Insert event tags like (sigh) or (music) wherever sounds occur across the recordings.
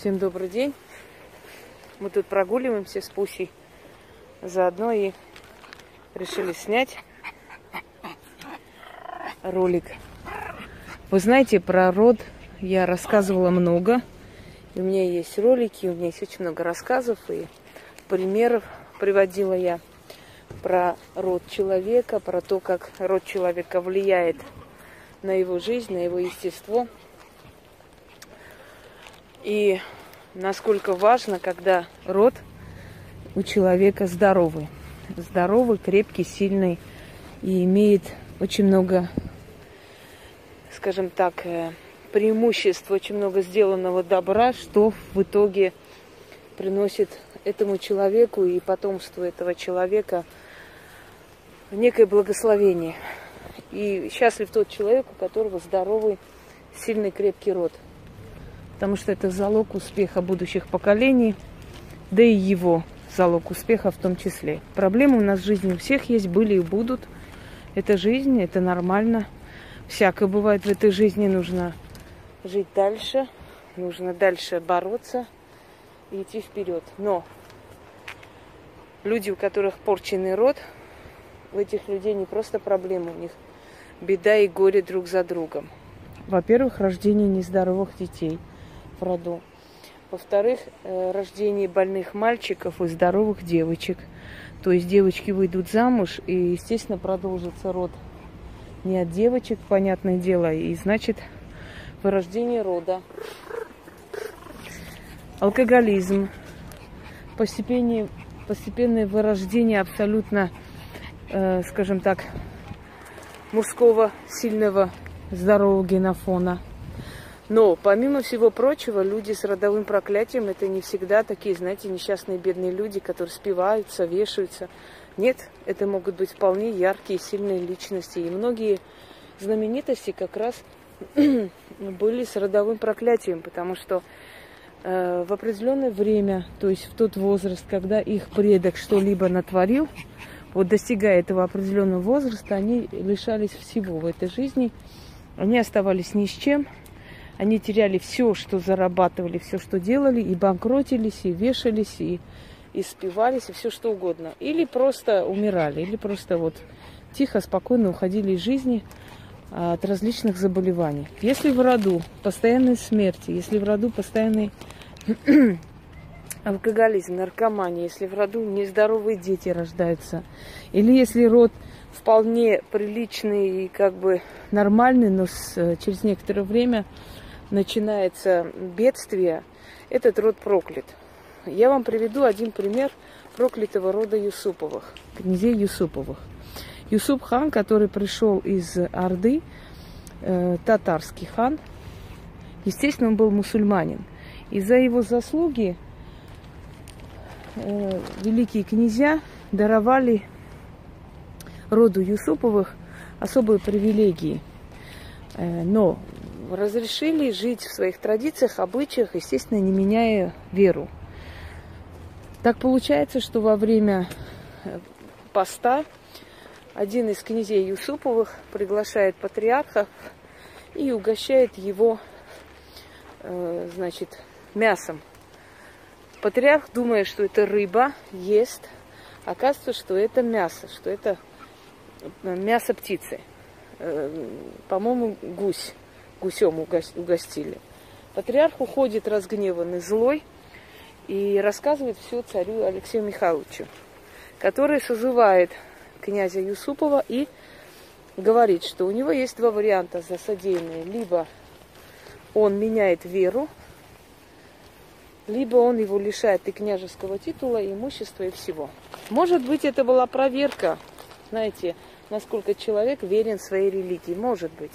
Всем добрый день. Мы тут прогуливаемся с Пусей. Заодно и решили снять ролик. Вы знаете, про род я рассказывала много. И у меня есть ролики, у меня есть очень много рассказов и примеров приводила я про род человека, про то, как род человека влияет на его жизнь, на его естество – и насколько важно, когда род у человека здоровый. Здоровый, крепкий, сильный и имеет очень много, скажем так, э, преимуществ, очень много сделанного добра, что в итоге приносит этому человеку и потомству этого человека некое благословение. И счастлив тот человек, у которого здоровый, сильный, крепкий род – потому что это залог успеха будущих поколений, да и его залог успеха в том числе. Проблемы у нас в жизни у всех есть, были и будут. Это жизнь, это нормально. Всякое бывает в этой жизни, нужно жить дальше, нужно дальше бороться и идти вперед. Но люди, у которых порченный род, у этих людей не просто проблемы, у них беда и горе друг за другом. Во-первых, рождение нездоровых детей – в роду. Во-вторых, э, рождение больных мальчиков и здоровых девочек. То есть девочки выйдут замуж и, естественно, продолжится род не от девочек, понятное дело, и значит вырождение рода. Алкоголизм, постепенное, постепенное вырождение абсолютно, э, скажем так, мужского сильного здорового генофона – но, помимо всего прочего, люди с родовым проклятием это не всегда такие, знаете, несчастные бедные люди, которые спиваются, вешаются. Нет, это могут быть вполне яркие, сильные личности. И многие знаменитости как раз (clears throat) были с родовым проклятием, потому что э, в определенное время, то есть в тот возраст, когда их предок что-либо натворил, вот достигая этого определенного возраста, они лишались всего в этой жизни, они оставались ни с чем, они теряли все, что зарабатывали, все, что делали, и банкротились, и вешались, и, и спивались, и все что угодно. Или просто умирали, или просто вот тихо, спокойно уходили из жизни а, от различных заболеваний. Если в роду постоянной смерти, если в роду постоянный (clears throat) алкоголизм, наркомания, если в роду нездоровые дети рождаются, или если род вполне приличный и как бы нормальный, но с, э, через некоторое время начинается бедствие, этот род проклят. Я вам приведу один пример проклятого рода Юсуповых, князей Юсуповых. Юсуп хан, который пришел из Орды, э, татарский хан, естественно, он был мусульманин. И за его заслуги э, великие князья даровали роду Юсуповых особые привилегии. Э, но разрешили жить в своих традициях, обычаях, естественно, не меняя веру. Так получается, что во время э, поста один из князей Юсуповых приглашает патриарха и угощает его, э, значит, мясом. Патриарх, думая, что это рыба, ест. Оказывается, что это мясо, что это э, мясо птицы. По-моему, гусь гусем угостили. Патриарх уходит разгневанный, злой, и рассказывает все царю Алексею Михайловичу, который созывает князя Юсупова и говорит, что у него есть два варианта за. Либо он меняет веру, либо он его лишает и княжеского титула, и имущества, и всего. Может быть, это была проверка, знаете, насколько человек верен своей религии. Может быть.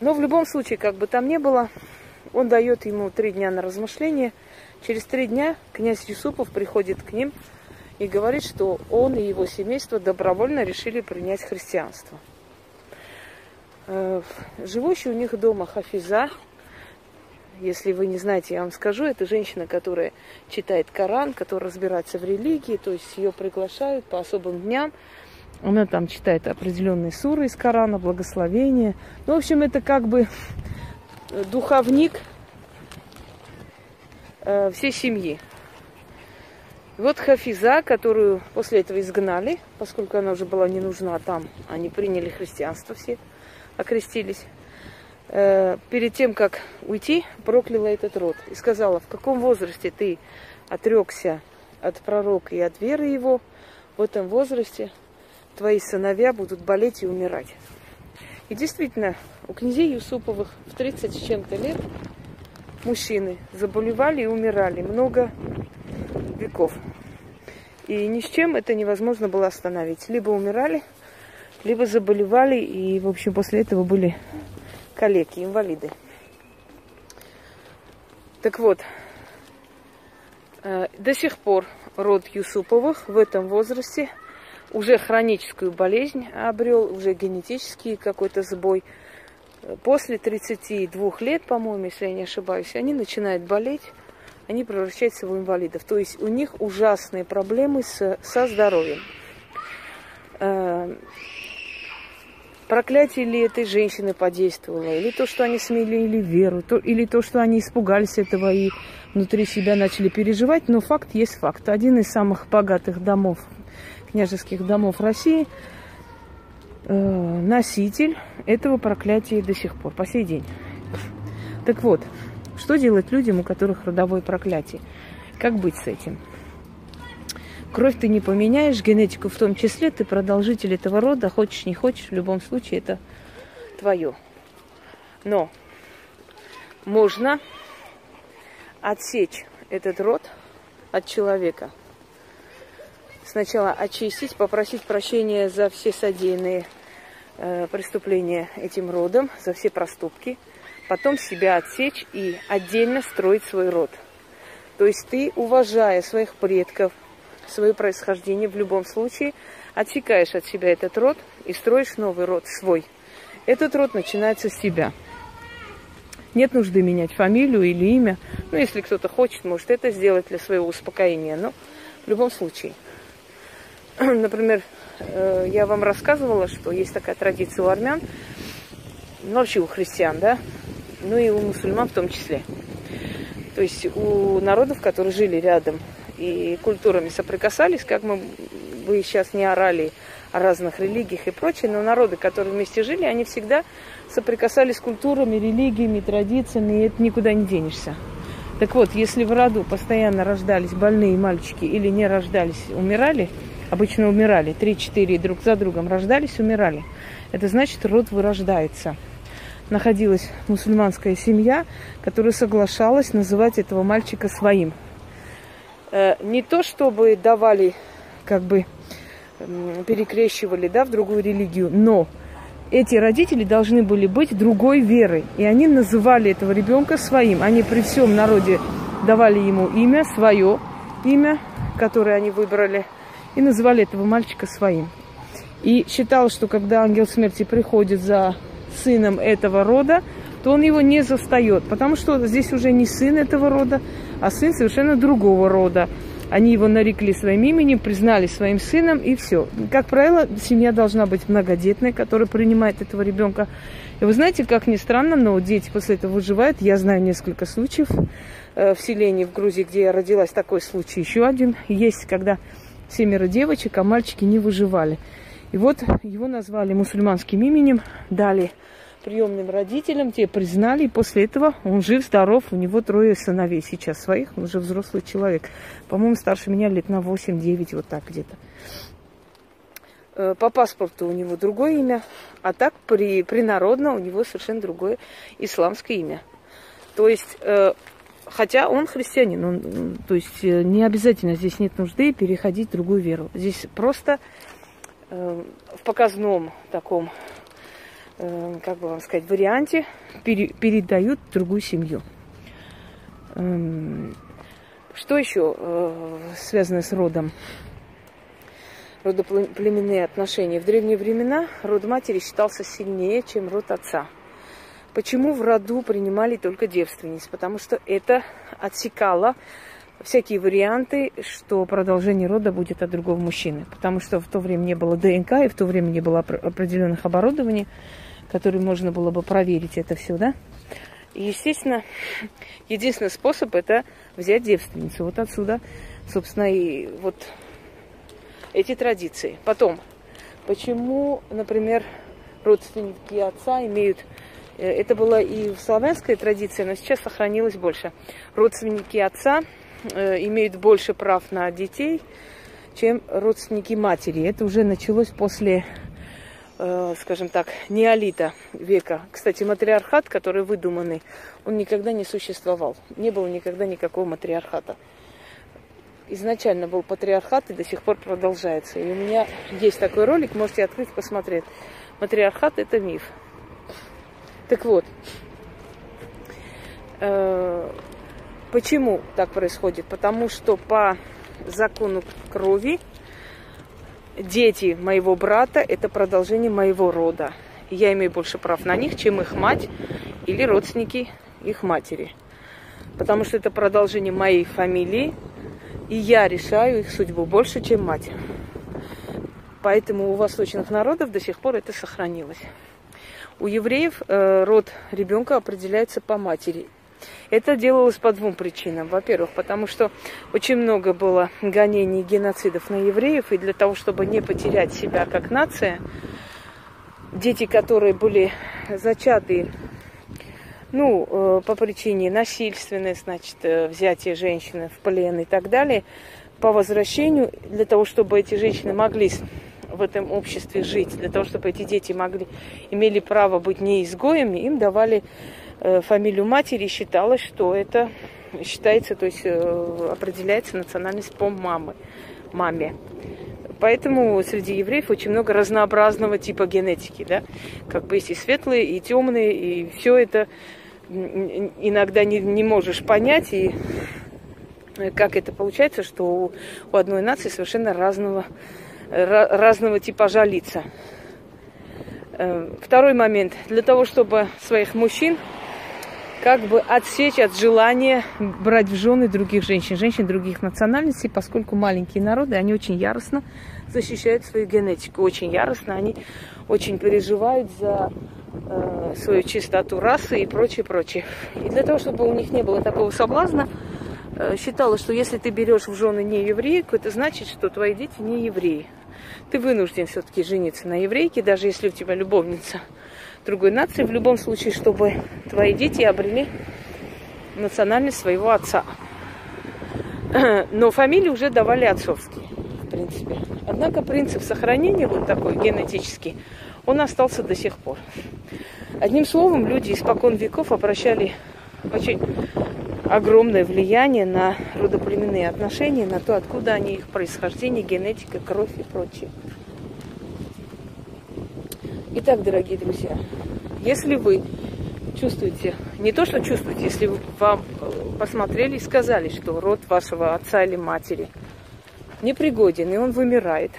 Но в любом случае, как бы там ни было, он дает ему три дня на размышление. Через три дня князь Юсупов приходит к ним и говорит, что он и его семейство добровольно решили принять христианство. Э, живущий у них дома Хафиза, если вы не знаете, я вам скажу, это женщина, которая читает Коран, которая разбирается в религии, то есть ее приглашают по особым дням она там читает определенные суры из Корана, благословения. Ну, в общем, это как бы духовник э, всей семьи. Вот Хафиза, которую после этого изгнали, поскольку она уже была не нужна там, они приняли христианство все, окрестились. Э, перед тем, как уйти, прокляла этот род и сказала, в каком возрасте ты отрекся от пророка и от веры его, в этом возрасте твои сыновья будут болеть и умирать. И действительно, у князей Юсуповых в 30 с чем-то лет мужчины заболевали и умирали много веков. И ни с чем это невозможно было остановить. Либо умирали, либо заболевали, и, в общем, после этого были калеки, инвалиды. Так вот, э, до сих пор род Юсуповых в этом возрасте уже хроническую болезнь обрел, уже генетический какой-то сбой. После 32 лет, по-моему, если я не ошибаюсь, они начинают болеть, они превращаются в инвалидов. То есть у них ужасные проблемы с, со здоровьем. Э, проклятие ли этой женщины подействовало, или то, что они смелили веру, то, или то, что они испугались этого и внутри себя начали переживать, но факт есть факт. Один из самых богатых домов, княжеских домов России, э, носитель этого проклятия до сих пор, по сей день. Так вот, что делать людям, у которых родовое проклятие? Как быть с этим? Кровь ты не поменяешь, генетику в том числе, ты продолжитель этого рода, хочешь не хочешь, в любом случае это твое. Но можно отсечь этот род от человека. Сначала очистить, попросить прощения за все содеянные э, преступления этим родом, за все проступки. Потом себя отсечь и отдельно строить свой род. То есть ты, уважая своих предков, свое происхождение в любом случае, отсекаешь от себя этот род и строишь новый род свой. Этот род начинается с тебя. Нет нужды менять фамилию или имя. Ну, если кто-то хочет, может это сделать для своего успокоения. Но в любом случае. (clears throat) Например, э, я вам рассказывала, что есть такая традиция у армян, ну, вообще у христиан, да, ну и у мусульман в том числе. То есть у народов, которые жили рядом и культурами соприкасались, как мы бы сейчас не орали о разных религиях и прочее, но народы, которые вместе жили, они всегда соприкасались с культурами, религиями, традициями, и это никуда не денешься. Так вот, если в роду постоянно рождались больные мальчики или не рождались, умирали, обычно умирали, 3-4 друг за другом рождались, умирали, это значит, род вырождается. Находилась мусульманская семья, которая соглашалась называть этого мальчика своим. Э, не то чтобы давали, как бы перекрещивали да, в другую религию, но эти родители должны были быть другой веры. И они называли этого ребенка своим. Они при всем народе давали ему имя, свое имя, которое они выбрали, и называли этого мальчика своим. И считал, что когда ангел смерти приходит за сыном этого рода, то он его не застает, потому что здесь уже не сын этого рода, а сын совершенно другого рода. Они его нарекли своим именем, признали своим сыном, и все. Как правило, семья должна быть многодетной, которая принимает этого ребенка. И вы знаете, как ни странно, но дети после этого выживают. Я знаю несколько случаев э, в селении в Грузии, где я родилась, такой случай еще один есть, когда семеро девочек, а мальчики не выживали. И вот его назвали мусульманским именем, дали приемным родителям, те признали, и после этого он жив, здоров, у него трое сыновей сейчас своих, он уже взрослый человек. По-моему, старше меня лет на 8-9, вот так где-то. Э, по паспорту у него другое имя, а так при, принародно у него совершенно другое исламское имя. То есть, э, хотя он христианин, он, то есть э, не обязательно здесь нет нужды переходить в другую веру. Здесь просто в показном таком Эм, как бы вам сказать, варианте пере, передают другую семью. Эм, что еще э, связано с родом? Родоплеменные отношения. В древние времена род матери считался сильнее, чем род отца. Почему в роду принимали только девственниц? Потому что это отсекало всякие варианты, что продолжение рода будет от другого мужчины. Потому что в то время не было ДНК, и в то время не было определенных оборудований который можно было бы проверить это все, да? И, естественно, единственный способ это взять девственницу. Вот отсюда, собственно, и вот эти традиции. Потом, почему, например, родственники отца имеют это было и в славянской традиции, но сейчас сохранилось больше. Родственники отца э, имеют больше прав на детей, чем родственники матери. Это уже началось после Э, скажем так, неолита века. Кстати, матриархат, который выдуманный, он никогда не существовал. Не было никогда никакого матриархата. Изначально был патриархат и до сих пор продолжается. И у меня есть такой ролик, можете открыть, посмотреть. Матриархат – это миф. Так вот, э, почему так происходит? Потому что по закону крови дети моего брата – это продолжение моего рода. я имею больше прав на них, чем их мать или родственники их матери. Потому что это продолжение моей фамилии, и я решаю их судьбу больше, чем мать. Поэтому у восточных народов до сих пор это сохранилось. У евреев э, род ребенка определяется по матери. Это делалось по двум причинам. Во-первых, потому что очень много было гонений и геноцидов на евреев, и для того, чтобы не потерять себя как нация, дети, которые были зачаты ну, э, по причине насильственной, значит, э, взятия женщины в плен и так далее, по возвращению, для того, чтобы эти женщины могли в этом обществе жить, для того, чтобы эти дети могли, имели право быть не изгоями, им давали Э, фамилию матери, считалось, что это считается, то есть э, определяется национальность по мамы, маме. Поэтому среди евреев очень много разнообразного типа генетики, да, как бы есть и светлые, и темные, и все это иногда не, не можешь понять, и как это получается, что у, у одной нации совершенно разного, разного типажа лица. Э, второй момент. Для того, чтобы своих мужчин как бы отсечь от желания брать в жены других женщин, женщин других национальностей, поскольку маленькие народы, они очень яростно защищают свою генетику, очень яростно, они очень переживают за э, свою чистоту расы и прочее, прочее. И для того, чтобы у них не было такого соблазна, э, считалось, что если ты берешь в жены не еврейку, это значит, что твои дети не евреи. Ты вынужден все-таки жениться на еврейке, даже если у тебя любовница – другой нации, в любом случае, чтобы твои дети обрели национальность своего отца. Но фамилии уже давали отцовские, в принципе. Однако принцип сохранения вот такой генетический, он остался до сих пор. Одним словом, люди испокон веков обращали очень огромное влияние на родоплеменные отношения, на то, откуда они, их происхождение, генетика, кровь и прочее. Итак, дорогие друзья, если вы чувствуете, не то, что чувствуете, если вам э, посмотрели и сказали, что род вашего отца или матери непригоден, и он вымирает,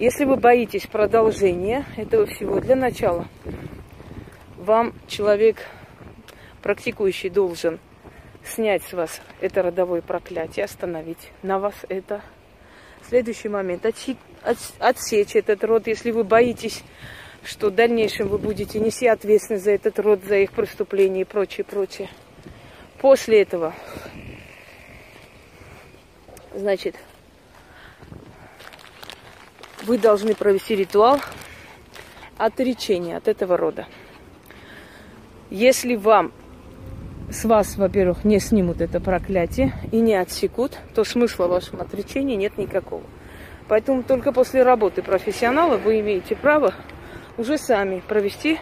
если вы боитесь продолжения этого всего, для начала вам человек, практикующий, должен снять с вас это родовое проклятие, остановить на вас это. Следующий момент отсечь этот род, если вы боитесь, что в дальнейшем вы будете нести ответственность за этот род, за их преступления и прочее, прочее. После этого, значит, вы должны провести ритуал отречения от этого рода. Если вам с вас, во-первых, не снимут это проклятие и не отсекут, то смысла в вашем отречении нет никакого. Поэтому только после работы профессионала вы имеете право уже сами провести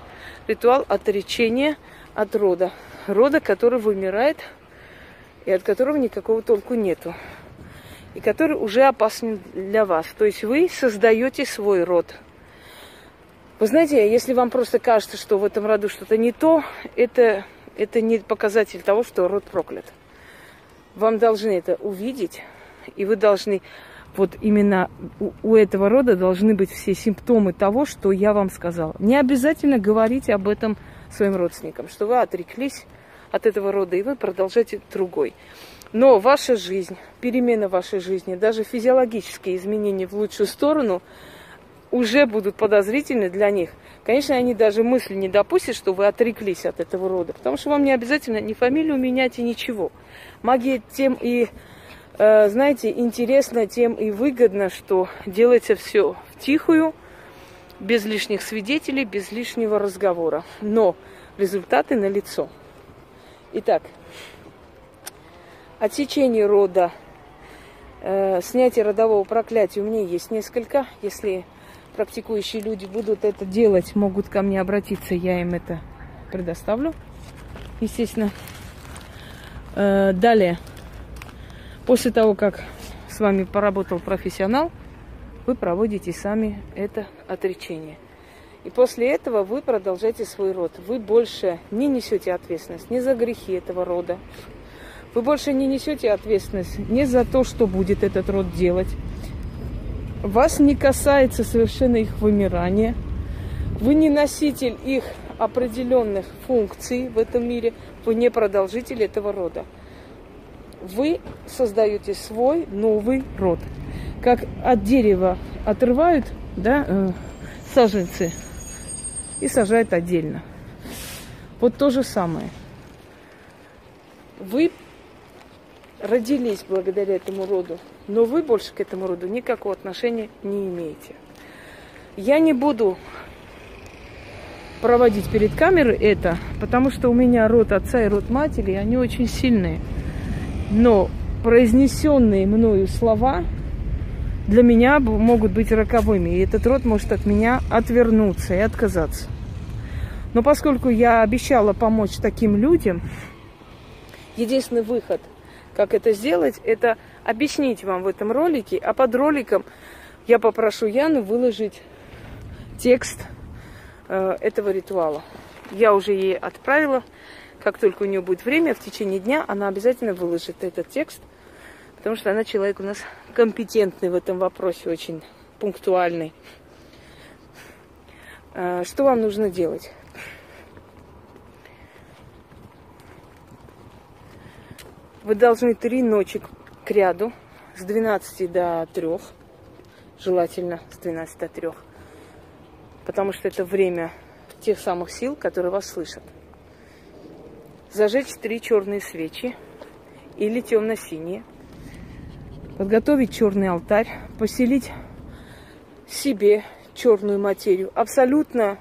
ритуал отречения от рода. Рода, который вымирает и от которого никакого толку нету. И который уже опасен для вас. То есть вы создаете свой род. Вы знаете, если вам просто кажется, что в этом роду что-то не то, это, это не показатель того, что род проклят. Вам должны это увидеть, и вы должны вот именно у, у этого рода должны быть все симптомы того, что я вам сказала. Не обязательно говорить об этом своим родственникам, что вы отреклись от этого рода, и вы продолжаете другой. Но ваша жизнь, перемена вашей жизни, даже физиологические изменения в лучшую сторону уже будут подозрительны для них. Конечно, они даже мысли не допустят, что вы отреклись от этого рода, потому что вам не обязательно ни фамилию менять и ничего. Магия тем и, э, знаете, интересно, тем и выгодно, что делается все в тихую, без лишних свидетелей, без лишнего разговора. Но результаты налицо. Итак, отсечение рода, э, снятие родового проклятия у меня есть несколько. Если практикующие люди будут это делать, могут ко мне обратиться, я им это предоставлю, естественно. Э, далее, после того, как с вами поработал профессионал, вы проводите сами это отречение. И после этого вы продолжаете свой род. Вы больше не несете ответственность ни за грехи этого рода. Вы больше не несете ответственность ни за то, что будет этот род делать. Вас не касается совершенно их вымирания. Вы не носитель их определенных функций в этом мире. Вы не продолжитель этого рода. Вы создаете свой новый род. Как от дерева отрывают да, э, саженцы и сажают отдельно. Вот то же самое. Вы родились благодаря этому роду, но вы больше к этому роду никакого отношения не имеете. Я не буду проводить перед камерой это, потому что у меня род отца и род матери, они очень сильные. Но произнесенные мною слова для меня могут быть роковыми, и этот род может от меня отвернуться и отказаться. Но поскольку я обещала помочь таким людям, единственный выход, как это сделать, это объяснить вам в этом ролике, а под роликом я попрошу Яну выложить текст э, этого ритуала. Я уже ей отправила, как только у нее будет время, в течение дня она обязательно выложит этот текст – потому что она человек у нас компетентный в этом вопросе, очень пунктуальный. А, что вам нужно делать? Вы должны три ночи к ряду. С 12 до 3, желательно с 12 до 3, потому что это время тех самых сил, которые вас слышат. Зажечь три черные свечи или темно-синие – подготовить черный алтарь, поселить себе черную материю, абсолютно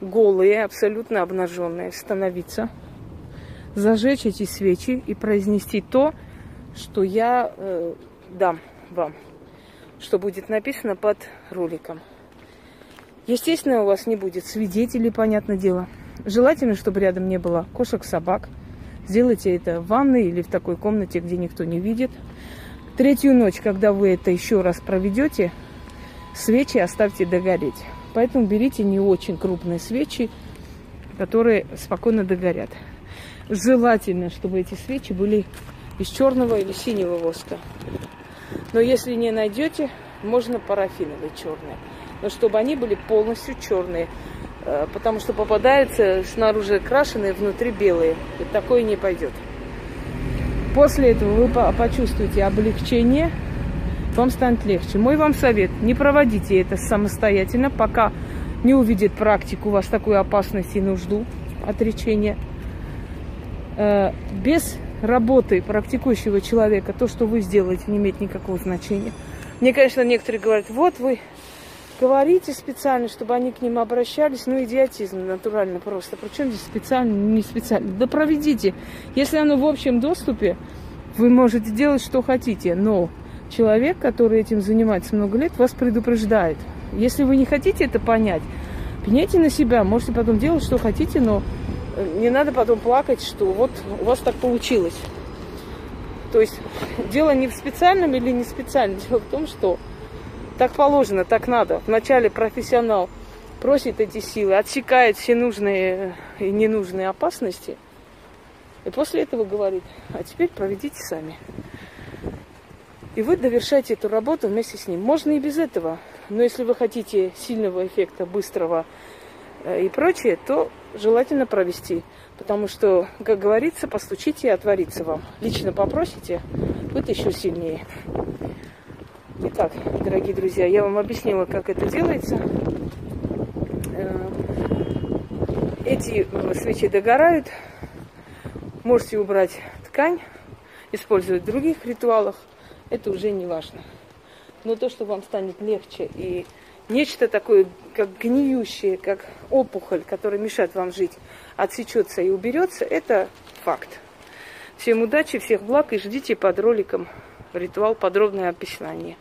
голые, абсолютно обнаженные, становиться, зажечь эти свечи и произнести то, я э, дам вам, что будет написано под роликом. Естественно, у вас не будет свидетелей, понятное дело. Желательно, чтобы рядом не было кошек, собак. Сделайте это в ванной или в такой комнате, где никто не видит. Третью ночь, когда вы это еще раз проведете, свечи оставьте догореть. Поэтому берите не очень крупные свечи, которые спокойно догорят. Желательно, чтобы эти свечи были из черного или синего воска. Но если не найдете, можно парафиновые черные. Но чтобы они были полностью черные. Э, потому что попадаются снаружи крашеные, внутри белые. И такое не пойдет. После этого вы почувствуете облегчение, вам станет легче. Мой вам совет, не проводите это самостоятельно, пока не увидит практику у вас такую опасность и нужду отречения. Э, без работы практикующего человека то, что вы сделаете, не имеет никакого значения. Мне, конечно, некоторые говорят, вот вы говорите специально, чтобы они к ним обращались. Ну, идиотизм натурально просто. Причем здесь специально, не специально. Да проведите. Если оно в общем доступе, вы можете делать, что хотите. Но человек, который этим занимается много лет, вас предупреждает. Если вы не хотите это понять, пеняйте на себя. Можете потом делать, что хотите, но не надо потом плакать, что вот у вас так получилось. То есть дело не в специальном или не специальном. Дело в том, что так положено, так надо. Вначале профессионал просит эти силы, отсекает все нужные и ненужные опасности. И после этого говорит, а теперь проведите сами. И вы довершаете эту работу вместе с ним. Можно и без этого. Но если вы хотите сильного эффекта, быстрого э, и прочее, то желательно провести. Потому что, как говорится, постучите и отворится вам. Лично попросите, будет еще сильнее. Итак, дорогие друзья, я вам объяснила, как это делается. Э, эти свечи догорают. Можете убрать ткань, использовать в других ритуалах. Это уже не важно. Но то, что вам станет легче и нечто такое, как гниющее, как опухоль, которая мешает вам жить, отсечется и уберется, это факт. Всем удачи, всех благ и ждите под роликом ритуал подробное описание.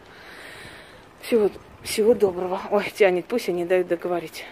Всего, всего доброго. Ой, тянет, пусть они дают договорить.